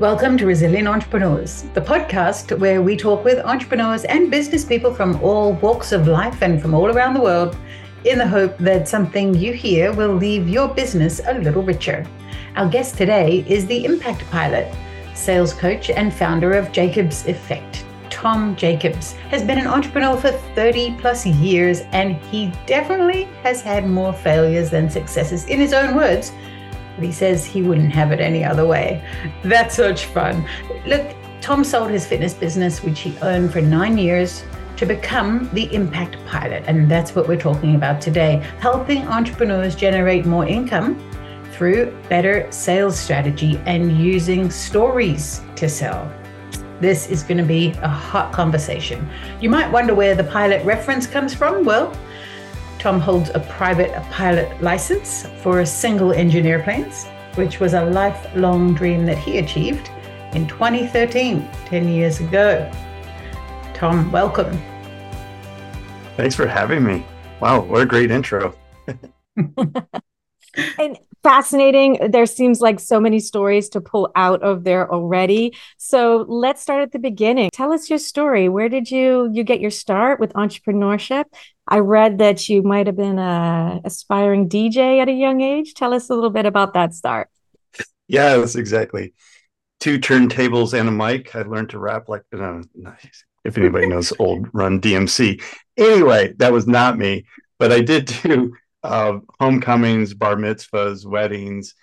Welcome to Resilient Entrepreneurs, the podcast where we talk with entrepreneurs and business people from all walks of life and from all around the world in the hope that something you hear will leave your business a little richer. Our guest today is the Impact Pilot, sales coach and founder of Jackobs Effect. Tom Jackobs has been an entrepreneur for 30 plus years and he definitely has had more failures than successes, in his own words he says he wouldn't have it any other way. That's such fun. Look, Tom sold his fitness business, which he owned for nine years, to become the impact pilot. And that's what we're talking about today helping entrepreneurs generate more income through better sales strategy and using stories to sell. This is going to be a hot conversation. You might wonder where the pilot reference comes from. Well, Tom holds a private pilot license for single engine planes, which was a lifelong dream that he achieved in 2013, 10 years ago. Tom, welcome. Thanks for having me. Wow, what a great intro. and fascinating. There seems like so many stories to pull out of there already. So let's start at the beginning. Tell us your story. Where did you you get your start with entrepreneurship? I read that you might have been a aspiring DJ at a young age. Tell us a little bit about that start. That's exactly. Two turntables and a mic. I learned to rap like nice. If anybody knows old Run DMC. Anyway, that was not me, but I did do uh, homecomings, bar mitzvahs, weddings.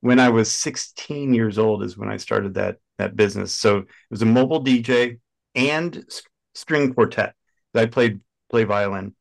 When I was 16 years old is when I started that that business. So it was a mobile DJ and string quartet. I played play violin,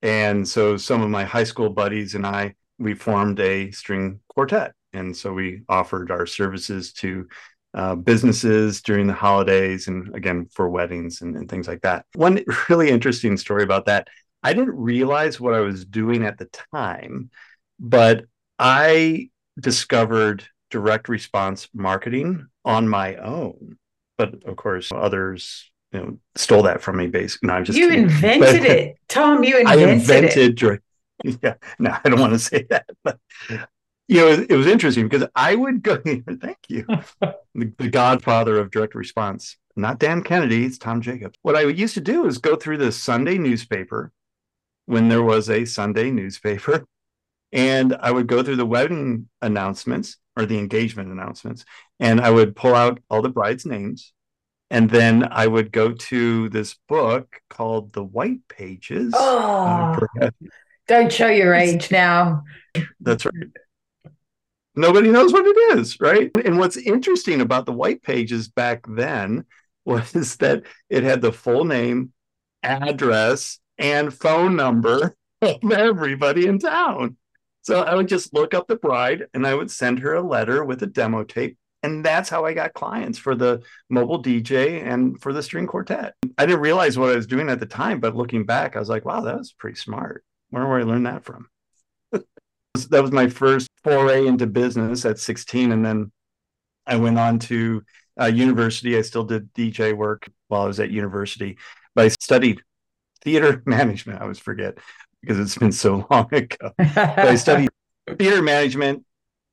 and so some of my high school buddies and I we formed a string quartet, and so we offered our services to uh, businesses during the holidays and again for weddings and, and, things like that. One really interesting story about that I didn't realize what I was doing at the time, but I discovered direct response marketing on my own. But of course, others you know stole that from me. Basically, no, I'm just you kidding. invented but, it, Tom. You invented, it. I invented direct. Yeah, no, I don't want to say that, but you know, it, it was interesting because I would go. Thank you, the, the Godfather of direct response. Not Dan Kennedy, it's Tom Jackobs. What I used to do is go through the Sunday newspaper when there was a Sunday newspaper. And I would go through the wedding announcements or the engagement announcements, and I would pull out all the brides' names. And then I would go to this book called The White Pages. Oh, uh, don't show your age now. That's right. Nobody knows what it is, right? And what's interesting about the White Pages back then was that it had the full name, address, and phone number of everybody in town. So I would just look up the bride and I would send her a letter with a demo tape. And that's how I got clients for the mobile DJ and for the string quartet. I didn't realize what I was doing at the time, but looking back, I was like, wow, that was pretty smart. Where did I learn that from? that was my first foray into business at 16. And then I went on to uh, university. I still did DJ work while I was at university, but I studied theater management. I always forget because it's been so long ago. I studied theater management.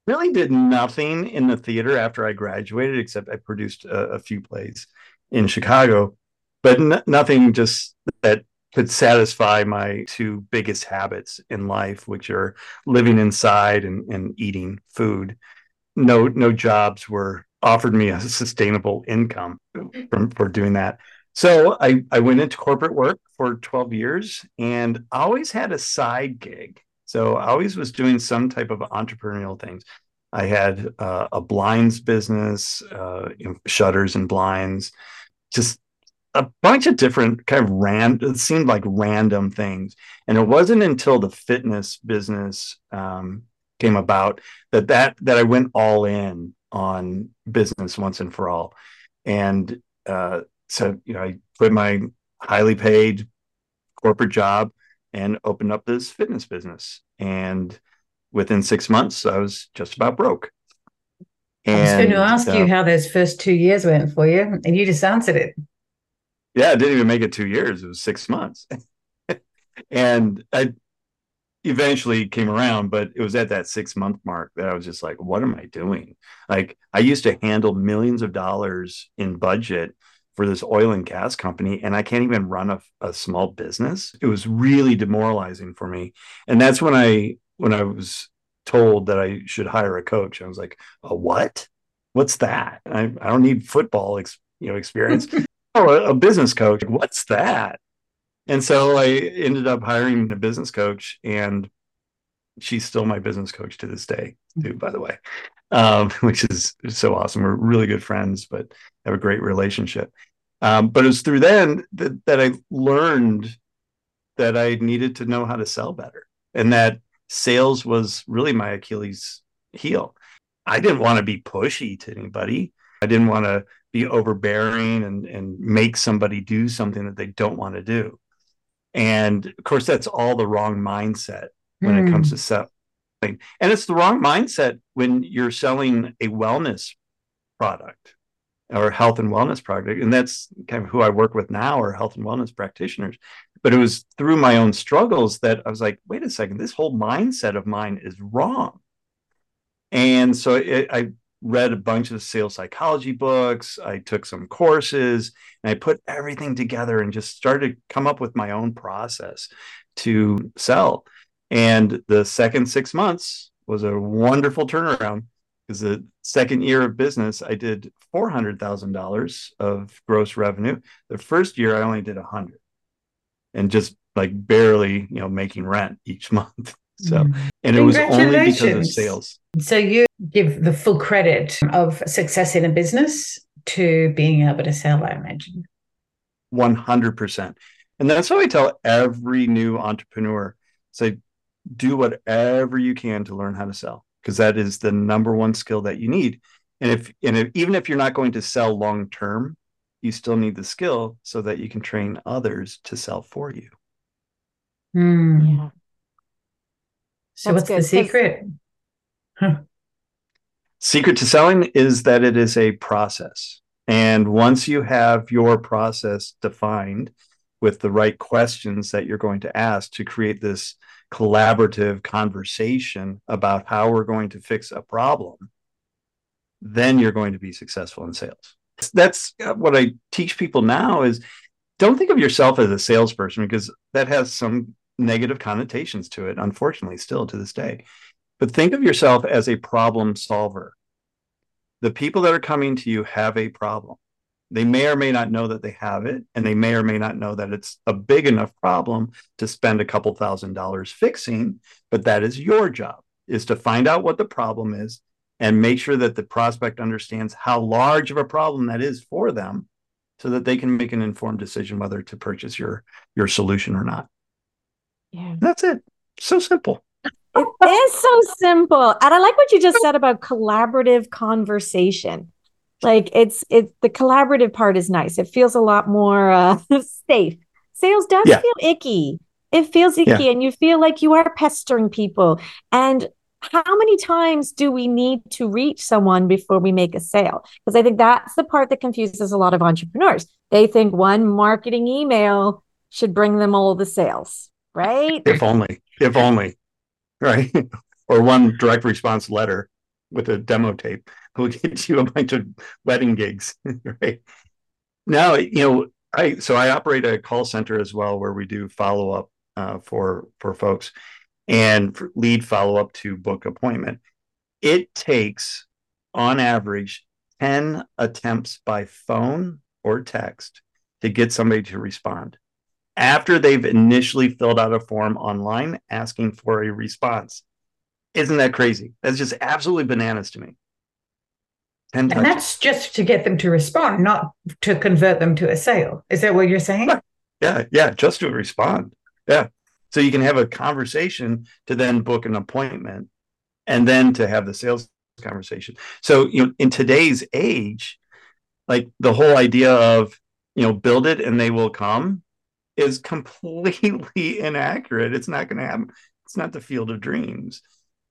Really did nothing in the theater after I graduated, except I produced a, a few plays in Chicago, but n- nothing just that could satisfy my two biggest habits in life, which are living inside and, and eating food. No, no jobs were offered me a sustainable income from, for doing that. So I, I went into corporate work for 12 years and always had a side gig. So I always was doing some type of entrepreneurial things. I had uh, a blinds business, uh, you know, shutters and blinds, just a bunch of different kind of random, it seemed like random things. And it wasn't until the fitness business um, came about that, that that I went all in on business once and for all. And uh, so you know, I quit my highly paid corporate job and opened up this fitness business. And within six months, I was just about broke. And, I was going to ask uh, you how those first two years went for you, and you just answered it. Yeah, I didn't even make it two years; it was six months. and I, eventually came around, but it was at that six month mark that I was just like, what am I doing? Like, I used to handle millions of dollars in budget for this oil and gas company, and I can't even run a, a small business. It was really demoralizing for me. And that's when I, when I was told that I should hire a coach, I was like, a what? What's that? I, I don't need football, ex, you know, experience. oh, a, a business coach. What's that? And so I ended up hiring a business coach, and she's still my business coach to this day, too, by the way, um, which is so awesome. We're really good friends, but have a great relationship. Um, but it was through then that, that I learned that I needed to know how to sell better and that sales was really my Achilles heel. I didn't want to be pushy to anybody. I didn't want to be overbearing and, and make somebody do something that they don't want to do. And of course, that's all the wrong mindset when mm. it comes hmm. to selling. And it's the wrong mindset when you're selling a wellness product or health and wellness project And that's kind of who I work with now are health and wellness practitioners. But it was through my own struggles that I was like, wait a second, this whole mindset of mine is wrong. And so it, I read a bunch of sales psychology books. I took some courses and I put everything together and just started to come up with my own process to sell. And the second six months was a wonderful turnaround because the second year of business, I did $400,000 of gross revenue. The first year, I only did a hundred and just like barely, you know, making rent each month. So, mm. and it was only because of sales. So you give the full credit of success in a business to being able to sell, I imagine. 100%. And that's how I tell every new entrepreneur say, do whatever you can to learn how to sell because that is the number one skill that you need. And if, and if, even if you're not going to sell long term, you still need the skill so that you can train others to sell for you. Mm. Yeah. So, That's what's good. the secret? Huh. Secret to selling is that it is a process. And once you have your process defined with the right questions that you're going to ask to create this collaborative conversation about how we're going to fix a problem, then you're going to be successful in sales. That's what I teach people now is don't think of yourself as a salesperson because that has some negative connotations to it, unfortunately, still to this day. But think of yourself as a problem solver. The people that are coming to you have a problem. They may or may not know that they have it, and they may or may not know that it's a big enough problem to spend a couple thousand dollars fixing. But that is your job, is to find out what the problem is and make sure that the prospect understands how large of a problem that is for them so that they can make an informed decision whether to purchase your your solution or not. Yeah. That's it. So simple. It is so simple. And I like what you just said about collaborative conversation. Like it's it's the collaborative part is nice. It feels a lot more uh, safe. Sales does yeah. feel icky. It feels icky yeah. and you feel like you are pestering people. And how many times do we need to reach someone before we make a sale? Because I think that's the part that confuses a lot of entrepreneurs. They think one marketing email should bring them all the sales right? If only, if only, right? or one direct response letter with a demo tape will get you a bunch of wedding gigs, right? Now, you know, I so I operate a call center as well where we do follow up uh, for for folks and lead follow up to book appointment. It takes on average 10 attempts by phone or text to get somebody to respond after they've initially filled out a form online asking for a response. Isn't that crazy? That's just absolutely bananas to me. and that's just to get them to respond, not to convert them to a sale. Is that what you're saying? Yeah, yeah, just to respond. Yeah. So you can have a conversation to then book an appointment and then to have the sales conversation. So, you know, in today's age, like the whole idea of, you know, build it and they will come is completely inaccurate. It's not going to happen. It's not the field of dreams.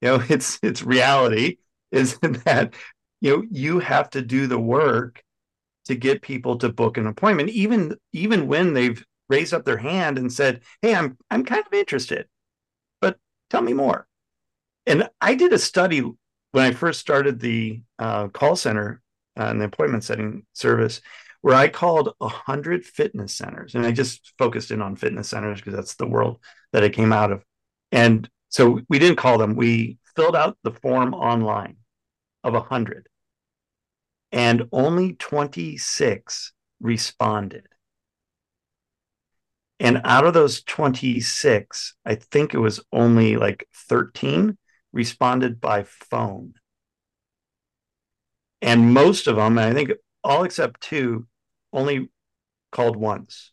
You know, it's it's reality is that you know you have to do the work to get people to book an appointment, even even when they've raised up their hand and said, "Hey, I'm I'm kind of interested," but tell me more. And I did a study when I first started the uh, call center uh, and the appointment setting service, where I called a hundred fitness centers, and I just focused in on fitness centers because that's the world that I came out of. And so we didn't call them; we filled out the form online of a hundred, and only twenty six responded. And out of those 26, I think it was only like 13 responded by phone. And most of them, I think all except two, only called once.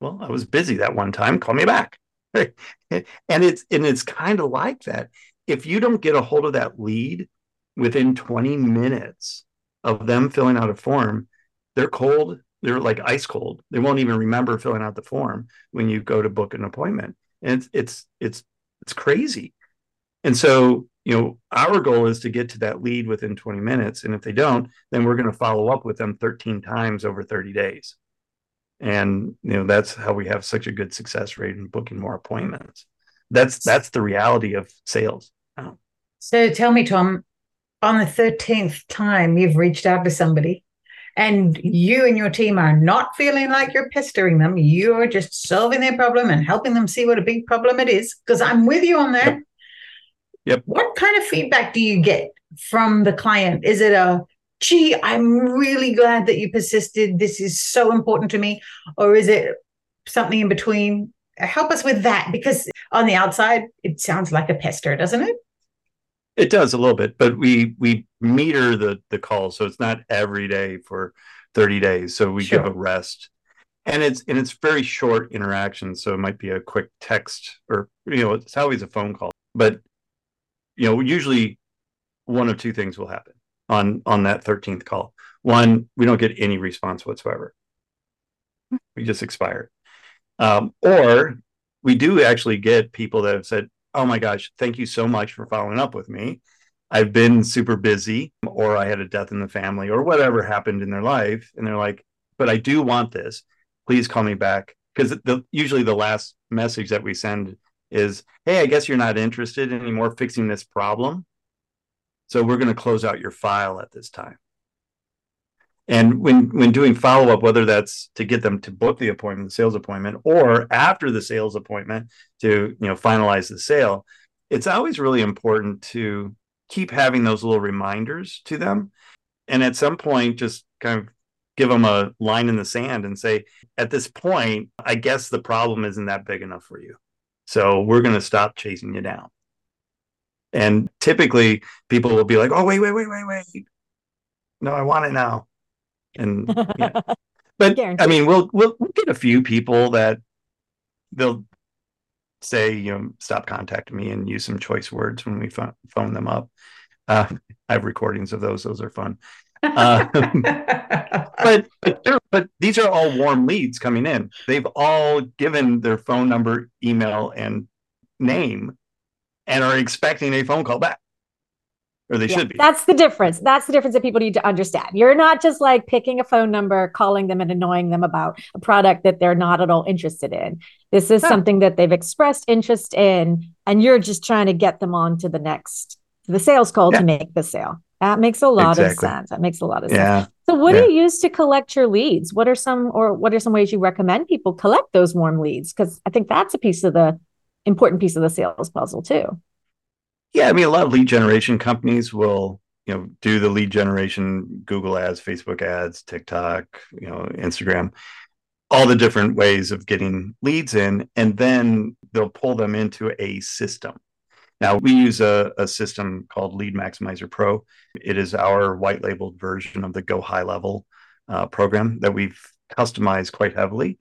Well, I was busy that one time. Call me back. and it's and it's kind of like that. If you don't get a hold of that lead within 20 minutes of them filling out a form, they're cold. They're like ice cold. They won't even remember filling out the form when you go to book an appointment. And it's it's it's it's crazy. And so, you know, our goal is to get to that lead within 20 minutes. And if they don't, then we're going to follow up with them 13 times over 30 days. And, you know, that's how we have such a good success rate in booking more appointments. That's that's the reality of sales. So tell me, Tom, on the 13th time you've reached out to somebody and you and your team are not feeling like you're pestering them, you're just solving their problem and helping them see what a big problem it is. Because I'm with you on that. Yep. yep. What kind of feedback do you get from the client? Is it a, gee, I'm really glad that you persisted. This is so important to me. Or is it something in between? Help us with that because on the outside, it sounds like a pester, doesn't it? It does a little bit, but we we meter the the call, so it's not every day for 30 days. So we sure. give a rest. And it's and it's very short interaction. So it might be a quick text or you know, it's always a phone call. But you know, usually one of two things will happen on on that 13th call. One, we don't get any response whatsoever. We just expire. Um, or we do actually get people that have said, oh my gosh, thank you so much for following up with me. I've been super busy, or I had a death in the family, or whatever happened in their life. And they're like, but I do want this. Please call me back. Because usually the last message that we send is, hey, I guess you're not interested anymore fixing this problem. So we're going to close out your file at this time. And when when doing follow up, whether that's to get them to book the appointment, the sales appointment, or after the sales appointment to you know finalize the sale, it's always really important to keep having those little reminders to them, and at some point, just kind of give them a line in the sand and say, at this point, I guess the problem isn't that big enough for you, so we're going to stop chasing you down. And typically, people will be like, "Oh, wait, wait, wait, wait, wait." No, I want it now and yeah. but I mean, we'll, we'll we'll get a few people that they'll say, you know, stop contacting me and use some choice words when we phone, phone them up. Uh, I have recordings of those; those are fun. Uh, but but, but these are all warm leads coming in. They've all given their phone number, email, and name, and are expecting a phone call back or they yeah, should be. That's the difference. That's the difference that people need to understand. You're not just like picking a phone number, calling them and annoying them about a product that they're not at all interested in. This is huh. something that they've expressed interest in, and you're just trying to get them on to the next the sales call yeah. to make the sale. That makes a lot exactly. of sense. That makes a lot of yeah. sense. So what do you use to collect your leads? What are some or what are some ways you recommend people collect those warm leads? Because I think that's a piece of the important piece of the sales puzzle too. Yeah, I mean, a lot of lead generation companies will, you know, do the lead generation, Google ads, Facebook ads, TikTok, you know, Instagram, all the different ways of getting leads in, and then they'll pull them into a system. Now, we use a, a system called Lead Maximizer Pro. It is our white labeled version of the Go High Level uh, program that we've customized quite heavily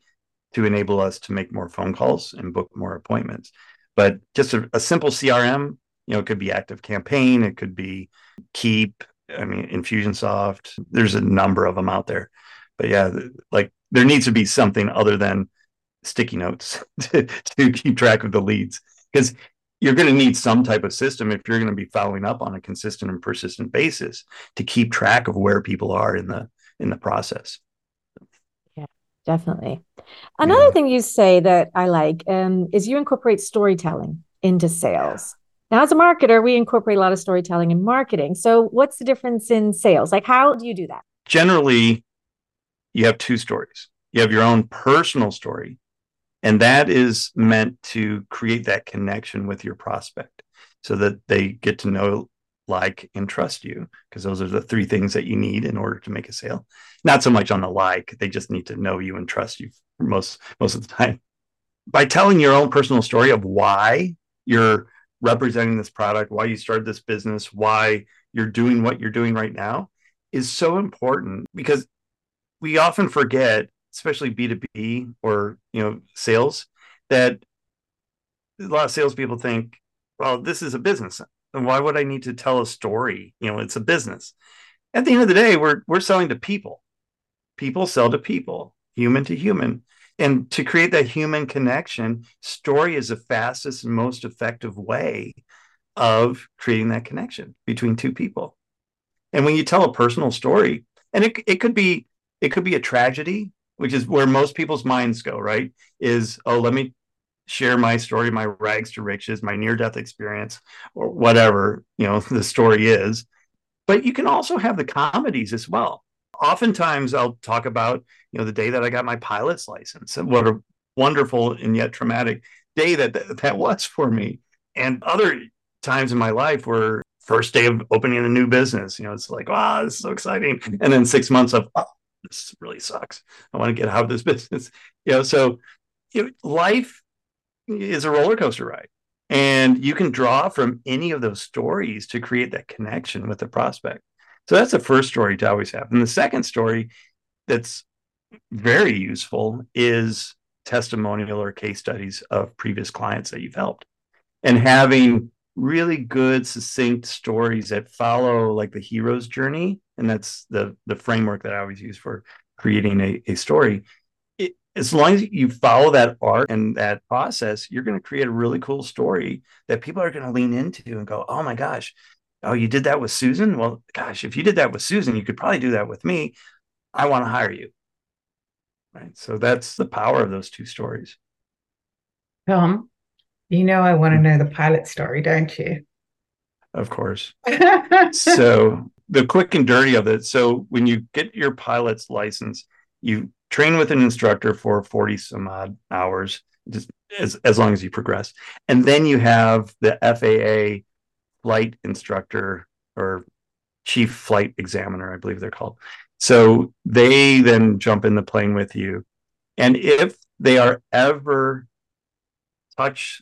to enable us to make more phone calls and book more appointments. But just a, a simple CRM you know, it could be Active Campaign, it could be Keap, I mean, Infusionsoft. There's a number of them out there, but yeah, like there needs to be something other than sticky notes to, to keep track of the leads because you're going to need some type of system if you're going to be following up on a consistent and persistent basis to keep track of where people are in the in the process yeah definitely Another yeah. thing you say that I like um, is you incorporate storytelling into sales. Now, as a marketer, we incorporate a lot of storytelling in marketing. So, what's the difference in sales? Like, how do you do that? Generally, you have two stories. You have your own personal story, and that is meant to create that connection with your prospect so that they get to know, like, and trust you, because those are the three things that you need in order to make a sale. Not so much on the like, they just need to know you and trust you most most of the time. By telling your own personal story of why you're representing this product, why you started this business, why you're doing what you're doing right now is so important because we often forget, especially B2B or you know, sales, that a lot of salespeople think, well, this is a business. And why would I need to tell a story? You know, it's a business. At the end of the day, we're we're selling to people. People sell to people, human to human. And to create that human connection, story is the fastest and most effective way of creating that connection between two people. And when you tell a personal story, and it, it could be it could be a tragedy, which is where most people's minds go, right? Is oh, let me share my story, my rags to riches, my near death experience, or whatever, you know, the story is. But you can also have the comedies as well oftentimes I'll talk about, you know, the day that I got my pilot's license and what a wonderful and yet traumatic day that that, that was for me. And other times in my life were first day of opening a new business. You know, it's like, wow, this is so exciting. And then six months of, oh, this really sucks. I want to get out of this business. You know, so you know, life is a roller coaster ride. And you can draw from any of those stories to create that connection with the prospect. So that's the first story to always have. And the second story that's very useful is testimonial or case studies of previous clients that you've helped and having really good succinct stories that follow like the hero's journey and that's the the framework that i always use for creating a, a story as long as you follow that art and that process you're going to create a really cool story that people are going to lean into and go oh my gosh oh, you did that with Susan? Well, gosh, if you did that with Susan, you could probably do that with me. I want to hire you. Right. So that's the power of those two stories. Tom, you know I want to hmm. know the pilot story, don't you? Of course. so the quick and dirty of it. So when you get your pilot's license, you train with an instructor for 40 some odd hours, just as, as long as you progress. And then you have the FAA flight instructor or chief flight examiner, I believe they're called. So they then jump in the plane with you. And if they are ever touch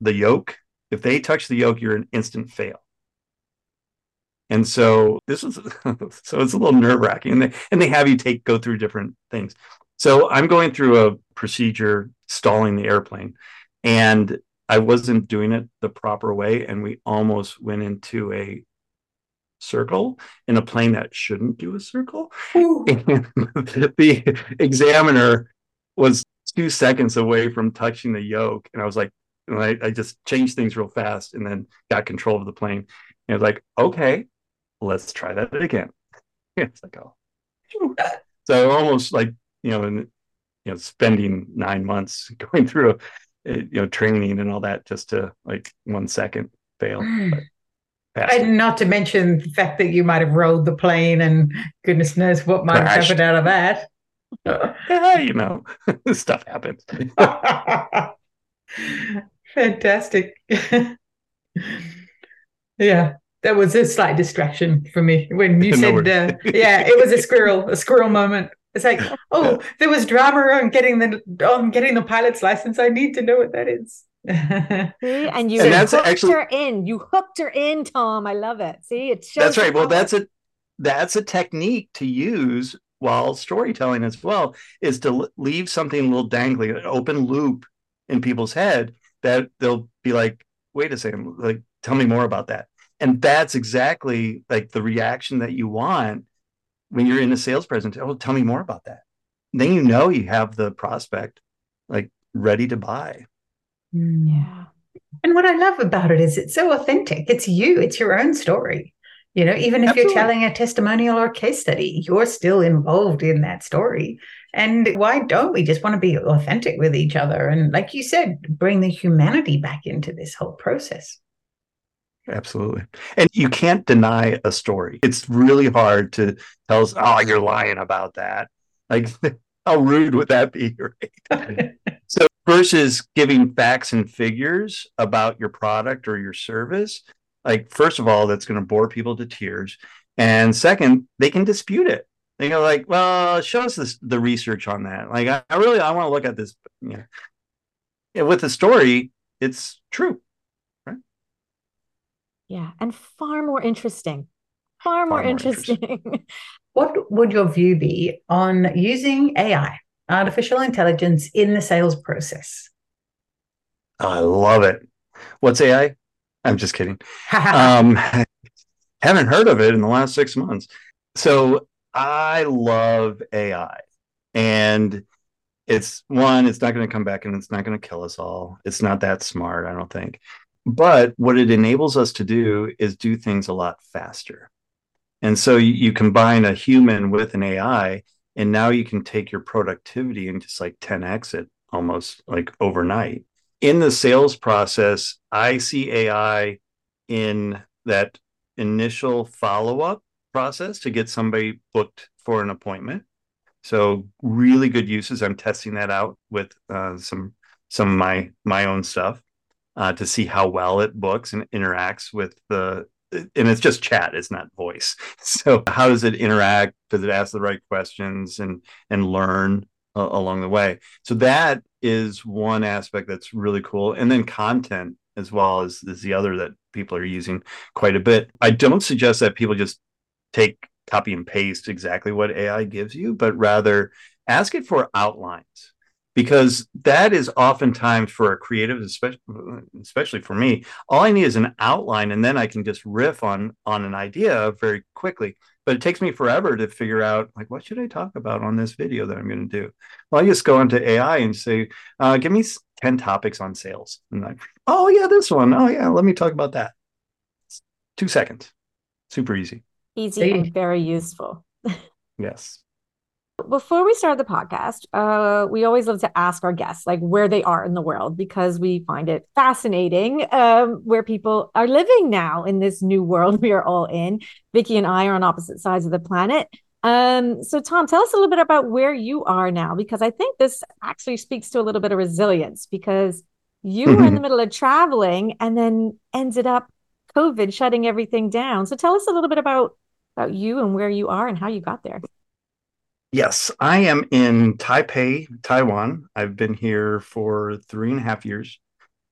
the yoke, if they touch the yoke, you're an instant fail. And so this is so it's a little nerve wracking, and they and they have you take go through different things. So I'm going through a procedure stalling the airplane, and I wasn't doing it the proper way, and we almost went into a circle in a plane that shouldn't do a circle. And the examiner was two seconds away from touching the yoke, and I was like, and I, I just changed things real fast, and then got control of the plane. And I was like, okay, let's try that again. it's like, oh, so almost like you know, in you know, spending nine months going through a you know training and all that just to like one second fail. Hmm. And not to mention the fact that you might have rolled the plane and goodness knows what might Crashed. have happened out of that. Yeah, you know stuff happens. Fantastic. Yeah that was a slight distraction for me when you said uh, yeah it was a squirrel a squirrel moment it's like, oh, there was drama on getting the on getting the pilot's license. I need to know what that is. See, and you and hooked actually, her in. You hooked her in, Tom. I love it. See, it shows. That's right. Well, that's a that's a technique to use while storytelling as well. Is to leave something a little dangling, an open loop in people's head that they'll be like, "Wait a second, like, tell me more about that." And that's exactly like the reaction that you want when you're in a sales presentation, oh, tell me more about that. Then you know you have the prospect like ready to buy. Mm. Yeah. And what I love about it is it's so authentic. It's you, it's your own story. You know, even if Absolutely. you're telling a testimonial or a case study, you're still involved in that story. And why don't we just want to be authentic with each other? And like you said, bring the humanity back into this whole process. Absolutely. And you can't deny a story. It's really hard to tell us, oh, you're lying about that. Like, how rude would that be? Right. so, versus giving facts and figures about your product or your service, like, first of all, that's going to bore people to tears. And second, they can dispute it. They go like, well, show us this, the research on that. Like, I, I really, I want to look at this. Yeah. yeah. With the story, it's true. Yeah, and far more interesting. Far, far more, more, interesting. interesting. what would your view be on using AI, artificial intelligence, in the sales process? I love it. What's AI? I'm just kidding. um, haven't heard of it in the last six months. So I love AI. And it's one, it's not going to come back and it's not going to kill us all. It's not that smart, I don't think. But what it enables us to do is do things a lot faster. And so you, you combine a human with an AI, and now you can take your productivity and just like 10x it almost like overnight. In the sales process, I see AI in that initial follow up process to get somebody booked for an appointment. So really good uses. I'm testing that out with uh, some some of my my own stuff uh, to see how well it books and interacts with the and it's just chat it's not voice. So how does it interact? Does it ask the right questions and and learn uh, along the way? So that is one aspect that's really cool. And then content as well as is the other that people are using quite a bit. I don't suggest that people just take copy and paste exactly what ai gives you but rather ask it for outlines because that is oftentimes for a creative especially, especially for me all i need is an outline and then i can just riff on on an idea very quickly. But it takes me forever to figure out like what should i talk about on this video that i'm going to do? Well i just go into ai and say uh, give me 10 topics on sales. And like oh yeah this one. Oh yeah let me talk about that. Two seconds. Super easy. Easy and very useful. Yes before we start the podcast, uh, we always love to ask our guests like where they are in the world because we find it fascinating um, where people are living now in this new world we are all in. Vicki and I are on opposite sides of the planet. Um, so, Tom, tell us a little bit about where you are now because I think this actually speaks to a little bit of resilience because you were in the mm-hmm. middle of traveling and then ended up COVID shutting everything down. So, tell us a little bit about about you and where you are and how you got there. Yes, I am in Taipei, Taiwan. I've been here for three and a half years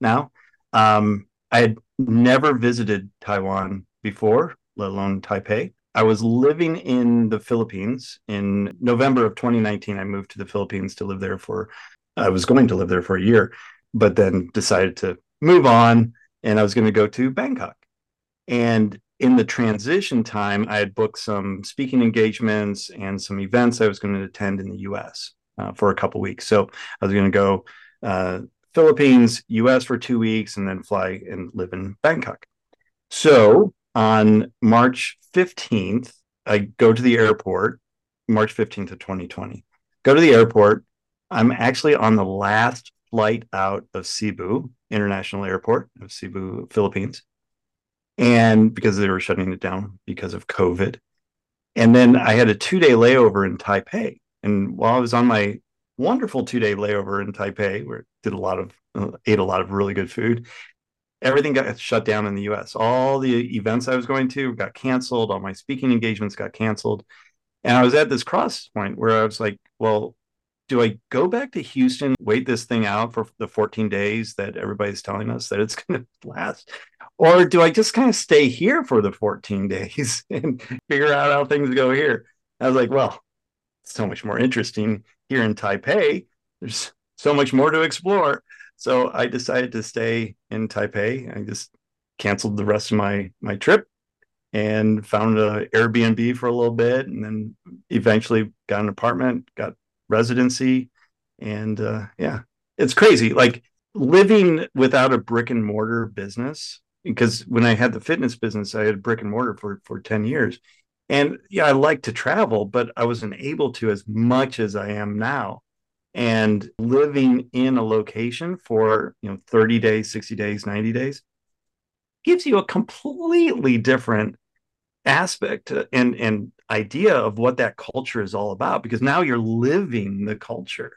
now. Um, I had never visited Taiwan before, let alone Taipei. I was living in the Philippines in November of 2019. I moved to the Philippines to live there for, I was going to live there for a year, but then decided to move on and I was going to go to Bangkok. And in the transition time, I had booked some speaking engagements and some events I was going to attend in the US uh, for a couple weeks. So I was going to go uh, Philippines, US for two weeks, and then fly and live in Bangkok. So on March 15th, I go to the airport, March 15th of 2020. Go to the airport. I'm actually on the last flight out of Cebu International Airport of Cebu, Philippines and because they were shutting it down because of COVID. And then I had a two day layover in Taipei. And while I was on my wonderful two day layover in Taipei, where I did a lot of, uh, ate a lot of really good food, everything got shut down in the US. All the events I was going to got canceled, all my speaking engagements got canceled. And I was at this cross point where I was like, well, do I go back to Houston, wait this thing out for the 14 days that everybody's telling us that it's going to last? Or do I just kind of stay here for the 14 days and figure out how things go here? I was like, well, so much more interesting here in Taipei. There's so much more to explore. So I decided to stay in Taipei. I just canceled the rest of my my trip and found an Airbnb for a little bit, and then eventually got an apartment, got residency, and uh, yeah, it's crazy. Like living without a brick and mortar business because when I had the fitness business, I had brick and mortar for for 10 years. And yeah, I like to travel, but I wasn't able to as much as I am now. And living in a location for, you know, 30 days, 60 days, 90 days gives you a completely different aspect and and idea of what that culture is all about because now you're living the culture.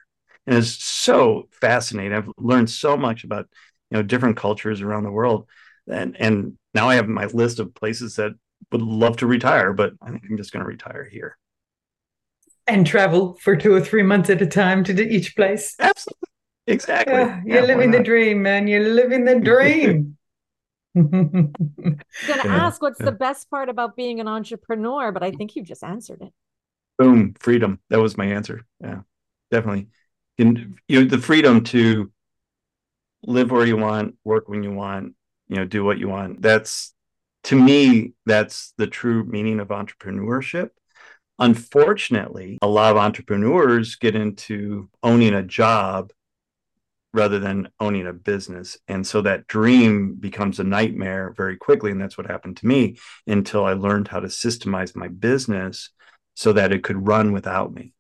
And it's so fascinating. I've learned so much about you know different cultures around the world. And and now i have my list of places that would love to retire but i think i'm just going to retire here. And travel for two or three months at a time to each place. Absolutely. Exactly. Uh, you're yeah, living the dream man. You're living the dream I'm gonna yeah, ask what's yeah. the best part about being an entrepreneur, but I think you just answered it. Boom, freedom. That was my answer. Yeah, definitely. And you know, the freedom to live where you want, work when you want, you know, do what you want. That's to me, that's the true meaning of entrepreneurship. Unfortunately, a lot of entrepreneurs get into owning a job rather than owning a business. And so that dream becomes a nightmare very quickly. And that's what happened to me until I learned how to systemize my business so that it could run without me.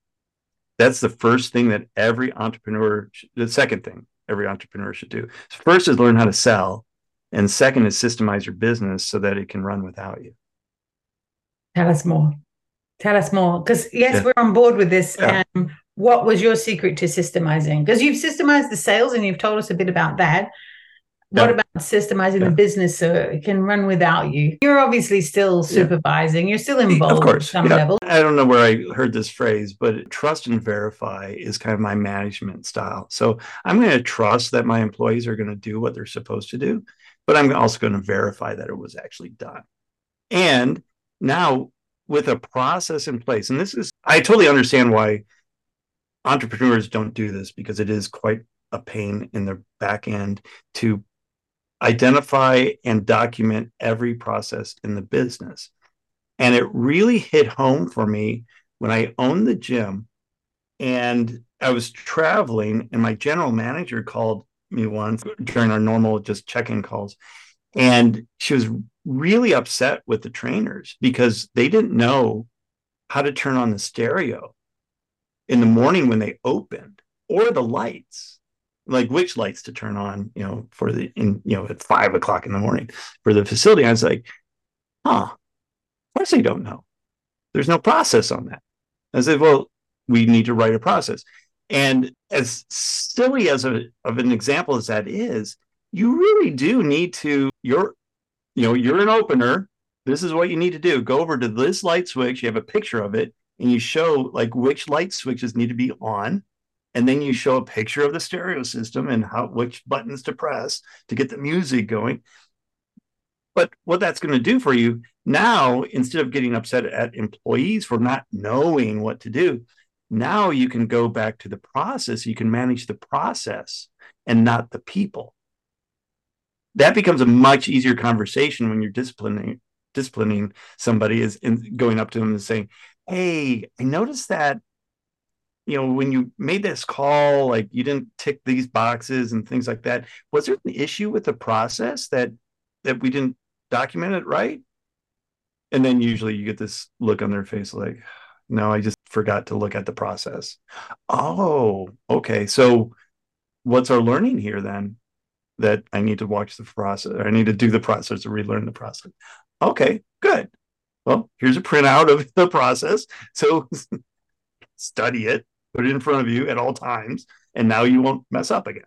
That's the first thing that every entrepreneur, the second thing every entrepreneur should do. First is learn how to sell. And second is systemize your business so that it can run without you. Tell us more. Tell us more. Because, yes, yeah. we're on board with this. Yeah. Um, what was your secret to systemizing? Because you've systemized the sales and you've told us a bit about that. What yeah. about systemizing yeah. the business so it can run without you? You're obviously still supervising. Yeah. You're still involved of course. some level. I don't know where I heard this phrase, but trust and verify is kind of my management style. So I'm going to trust that my employees are going to do what they're supposed to do, but I'm also going to verify that it was actually done. And now with a process in place, and this is, I totally understand why entrepreneurs don't do this because it is quite a pain in the back end to identify and document every process in the business. And it really hit home for me when I owned the gym and I was traveling, and my general manager called me once during our normal just check in calls. And she was really upset with the trainers because they didn't know how to turn on the stereo in the morning when they opened or the lights like which lights to turn on you know for the in you know at five o'clock in the morning for the facility. I was like huh of course they don't know. There's no process on that. I said well we need to write a process. And as silly as a of an example as that is you really do need to you're you know you're an opener. This is what you need to do. Go over to this light switch. You have a picture of it and you show like which light switches need to be on and then you show a picture of the stereo system and how which buttons to press to get the music going. But what that's going to do for you now instead of getting upset at employees for not knowing what to do now you can go back to the process you can manage the process and not the people. That becomes a much easier conversation when you're disciplining disciplining somebody is in going up to them and saying hey, I noticed that, you know, when you made this call, like you didn't tick these boxes and things like that. Was there an issue with the process that that we didn't document it right? And then usually you get this look on their face like, no, I just forgot to look at the process. Oh, okay. So what's our learning here then? That I need to watch the process, or I need to do the process or relearn the process. Okay, good well, here's a printout of the process. So study it, put it in front of you at all times, and now you won't mess up again.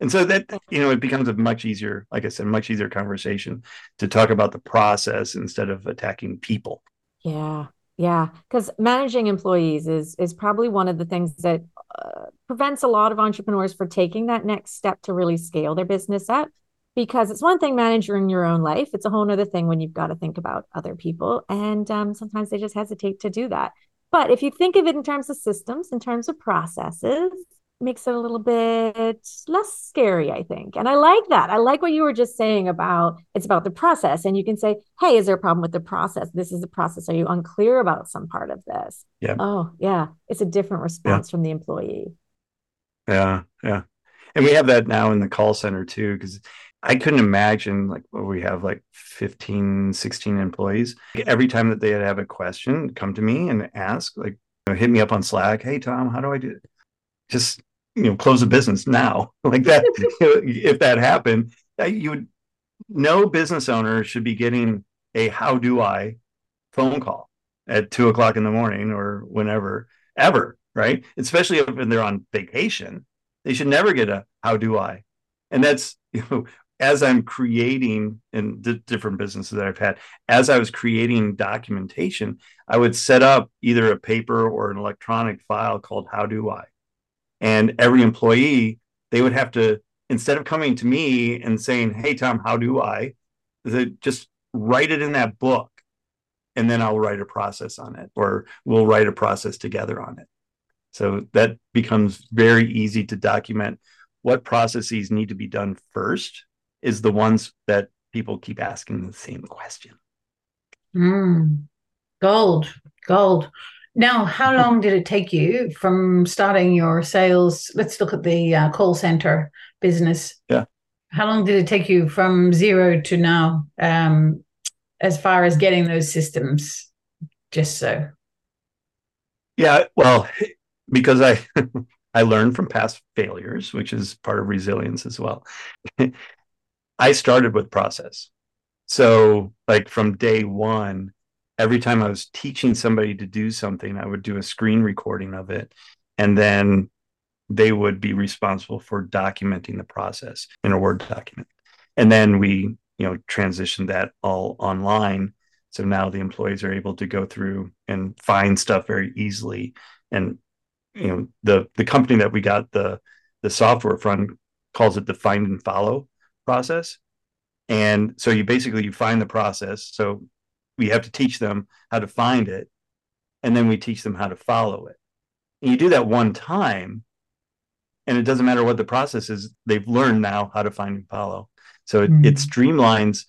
And so that, you know, it becomes a much easier, like I said, much easier conversation to talk about the process instead of attacking people. Yeah. Yeah, because managing employees is is probably one of the things that uh, prevents a lot of entrepreneurs for taking that next step to really scale their business up because it's one thing managing your own life it's a whole other thing when you've got to think about other people and um, sometimes they just hesitate to do that. But if you think of it in terms of systems in terms of processes makes it a little bit less scary i think. And i like that. I like what you were just saying about it's about the process and you can say hey is there a problem with the process? This is the process. Are you unclear about some part of this? Yeah. Oh yeah. It's a different response yeah. from the employee. Yeah yeah. And we have that now in the call center too because I couldn't imagine like we have like 15, 16 employees. Every time that they have a question, come to me and ask, like, you know, hit me up on Slack. Hey, Tom, how do I do it? Just, you know, close a business now. like that, if that happened, you would, no business owner should be getting a how do I phone call at two o'clock in the morning or whenever, ever, right? Especially if they're on vacation. They should never get a how do I. And that's, you know, as I'm creating in the different businesses that I've had, as I was creating documentation, I would set up either a paper or an electronic file called How Do I? And every employee, they would have to, instead of coming to me and saying, Hey, Tom, how do I? They just write it in that book and then I'll write a process on it or we'll write a process together on it. So that becomes very easy to document what processes need to be done first is the ones that people keep asking the same question. Mm. Gold, gold. Now, how long did it take you from starting your sales? Let's look at the uh, call center business. Yeah. How long did it take you from zero to now, um, as far as getting those systems? Just so. Yeah, well, because I I learned from past failures, which is part of resilience as well. I started with process. So, like from day one, every time I was teaching somebody to do something, I would do a screen recording of it. And then they would be responsible for documenting the process in a Word document. And then we, you know, transitioned that all online. So now the employees are able to go through and find stuff very easily. And, you know, the the company that we got the the software from calls it the find and follow process. And so you basically you find the process. So we have to teach them how to find it, and then we teach them how to follow it. And you do that one time, and it doesn't matter what the process is, they've learned now how to find and follow. So it, mm-hmm. it streamlines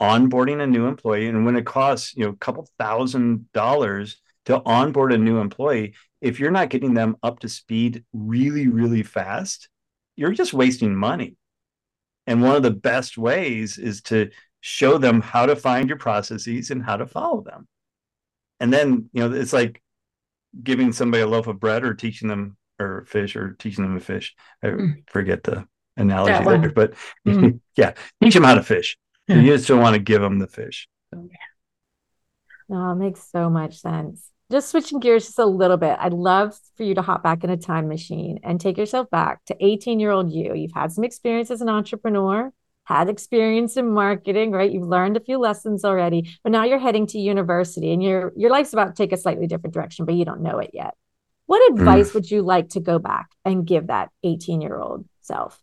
onboarding a new employee. And when it costs, you know, a couple thousand dollars to onboard a new employee, if you're not getting them up to speed really, really fast, you're just wasting money. And one of the best ways is to show them how to find your processes and how to follow them. And then, you know, it's like giving somebody a loaf of bread or teaching them or fish or teaching them to fish. I mm. forget the analogy there, but mm. yeah, teach them how to fish. Yeah. You just don't want to give them the fish. So. No, it makes so much sense just switching gears just a little bit, I'd love for you to hop back in a time machine and take yourself back to 18 year old you. You've had some experience as an entrepreneur, had experience in marketing, right? You've learned a few lessons already, but now you're heading to university and your your life's about to take a slightly different direction, but you don't know it yet. What hmm. advice mm. would you like to go back and give that 18 year old self?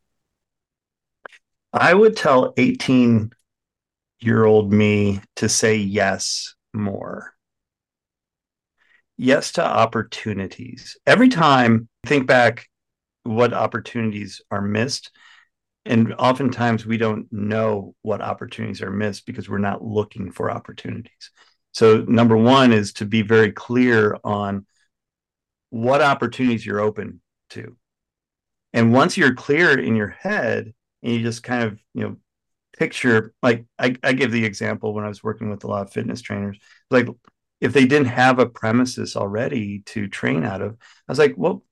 I would tell 18 year old me to say yes more yes to opportunities. Every time think back what opportunities are missed, and oftentimes we don't know what opportunities are missed because we're not looking for opportunities. So, number one is to be very clear on what opportunities you're open to. And once you're clear in your head and you just kind of, you know, picture like I, I give the example when I was working with a lot of fitness trainers, like if they didn't have a premises already to train out of, I was like, well,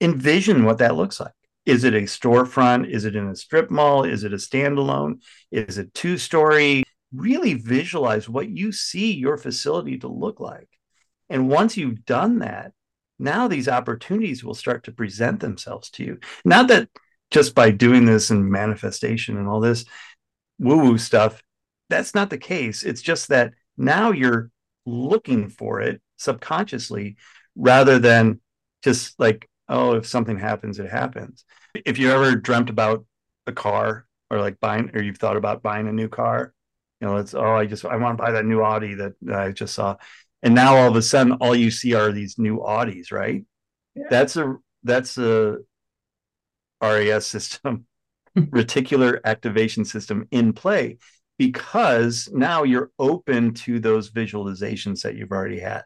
envision what that looks like. Is it a storefront? Is it in a strip mall? Is it a standalone? Is it two story? Really visualize what you see your facility to look like. And once you've done that, now these opportunities will start to present themselves to you. Not that just by doing this and manifestation and all this woo woo stuff, that's not the case. It's just that now you're looking for it subconsciously rather than just like, oh, if something happens, it happens. If you ever dreamt about a car or like buying, or you've thought about buying a new car, you know, it's, oh, I just, I want to buy that new Audi that I just saw. And now all of a sudden, all you see are these new Audis, right? Yeah. That's a, that's a RAS system, reticular activation system in play because now you're open to those visualizations that you've already had.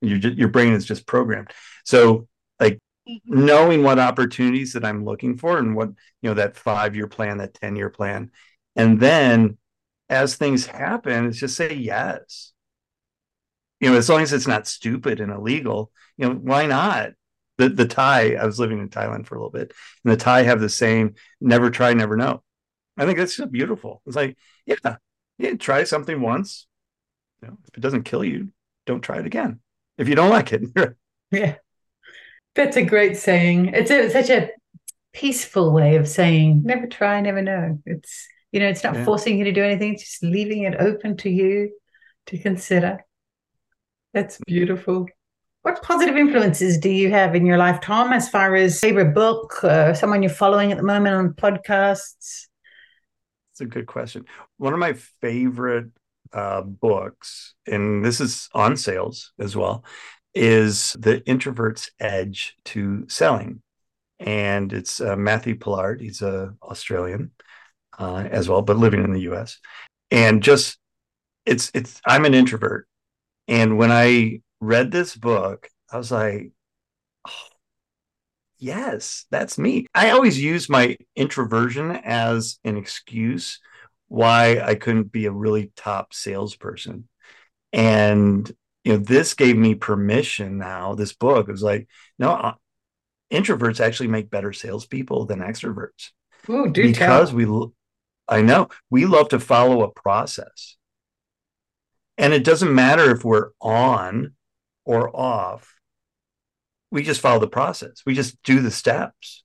Your, your brain is just programmed. So, like mm-hmm. knowing what opportunities that I'm looking for and what, you know, that five year plan, that 10 year plan, And then as things happen, it's just say yes. You know, as long as it's not stupid and illegal, you know, why not? The the Thai, I was living in Thailand for a little bit, and the Thai have the same never try, never know. I think that's just beautiful. It's like, yeah, yeah, try something once. You know, if it doesn't kill you, don't try it again. If you don't like it, yeah, that's a great saying. It's, a, it's such a peaceful way of saying never try, never know. It's you know, it's not yeah. forcing you to do anything, it's just leaving it open to you to consider. That's beautiful. What positive influences do you have in your life, Tom, as far as favorite book, uh, someone you're following at the moment on podcasts? It's a good question. One of my favorite uh, books, and this is on sales as well, is The Introvert's Edge to Selling. And it's uh, Matthew Pollard. He's a Australian uh, as well, but living in the US. And just, it's, it's, I'm an introvert. And when I read this book, I was like, yes, that's me. I always use my introversion as an excuse why I couldn't be a really top salesperson. And you know, this gave me permission now. This book was like, no, uh, introverts actually make better salespeople than extroverts. Ooh, do because tell. we, I know we love to follow a process, and it doesn't matter if we're on or off. We just follow the process. We just do the steps.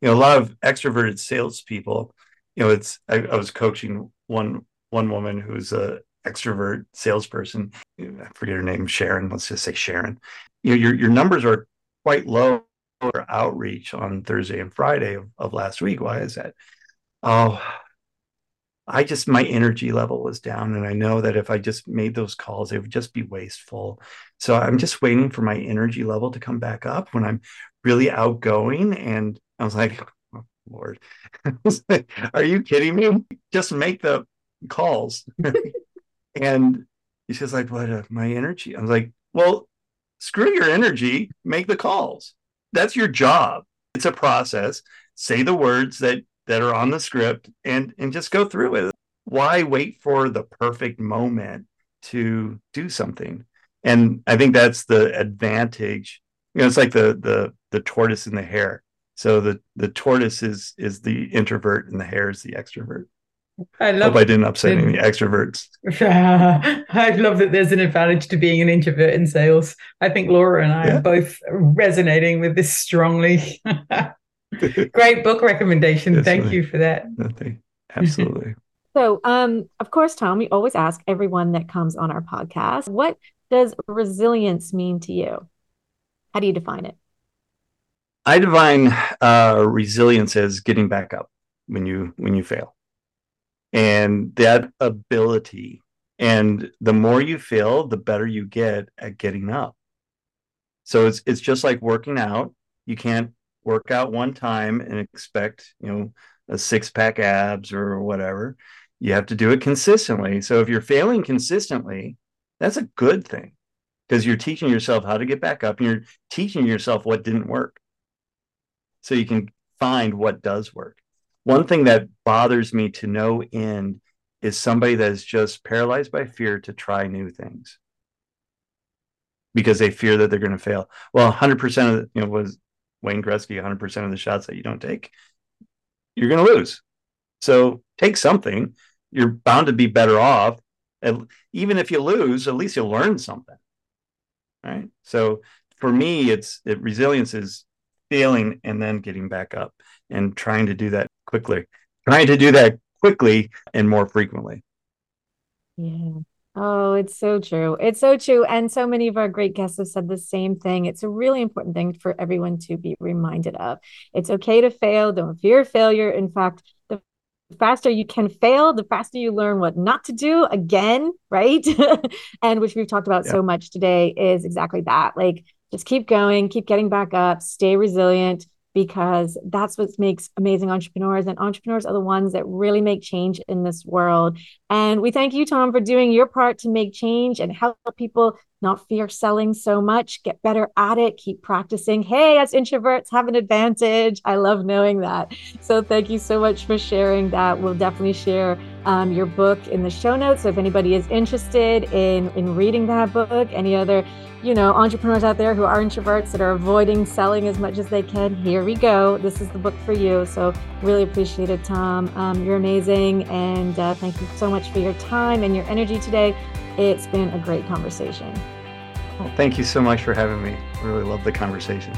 You know, a lot of extroverted salespeople. You know, it's I, I was coaching one one woman who's a extrovert salesperson. I forget her name, Sharon. Let's just say Sharon. You know, your your numbers are quite low for outreach on Thursday and Friday of, of last week. Why is that? Oh, I just my energy level was down, and I know that if I just made those calls, it would just be wasteful. So I'm just waiting for my energy level to come back up when I'm really outgoing. And I was like, oh, Lord, are you kidding me? Just make the calls. And she's like, what, uh, my energy? I was like, well, screw your energy, make the calls. That's your job. It's a process. Say the words that that are on the script and and just go through it. Why wait for the perfect moment to do something? And I think that's the advantage. You know, it's like the the the tortoise and the hare. So the the tortoise is is the introvert and the hare is the extrovert. I love. Hope I didn't upset any extroverts. I love that there's an advantage to being an introvert in sales. I think Laura and I yeah. are both resonating with this strongly. Great book recommendation. Yes, Thank you for that. Nothing. Absolutely. so, um, of course, Tom, we always ask everyone that comes on our podcast, what does resilience mean to you? How do you define it? I define uh, resilience as getting back up when you when you fail and that ability and the more you fail the better you get at getting up so it's it's just like working out you can't work out one time and expect you know a six pack abs or whatever you have to do it consistently. So if you're failing consistently that's a good thing because you're teaching yourself how to get back up and you're teaching yourself what didn't work. So you can find what does work. One thing that bothers me to no end is somebody that is just paralyzed by fear to try new things because they fear that they're going to fail. Well, 100% of you know was Wayne Gretzky 100% of the shots that you don't take, you're going to lose. So take something. You're bound to be better off. And even if you lose, at least you'll learn something. Right. So for me, it's it, resilience is failing and then getting back up and trying to do that quickly, trying to do that quickly and more frequently. Yeah. Oh, it's so true. It's so true. And so many of our great guests have said the same thing. It's a really important thing for everyone to be reminded of. It's okay to fail. Don't fear failure. In fact, the faster you can fail, the faster you learn what not to do again, right? and which we've talked about yeah. so much today is exactly that. Like just keep going, keep getting back up, stay resilient, because that's what makes amazing entrepreneurs. And entrepreneurs are the ones that really make change in this world. And we thank you, Tom, for doing your part to make change and help people not fear selling so much, get better at it, keep practicing. Hey, as introverts have an advantage. I love knowing that. So thank you so much for sharing that. We'll definitely share um, your book in the show notes. So if anybody is interested in, in reading that book, any other, you know, entrepreneurs out there who are introverts that are avoiding selling as much as they can, here we go. This is the book for you. So really appreciate it, Tom. Um, you're amazing. And uh, thank you so much for your time and your energy today. It's been a great conversation. Well, thank you so much for having me. Really love the conversation.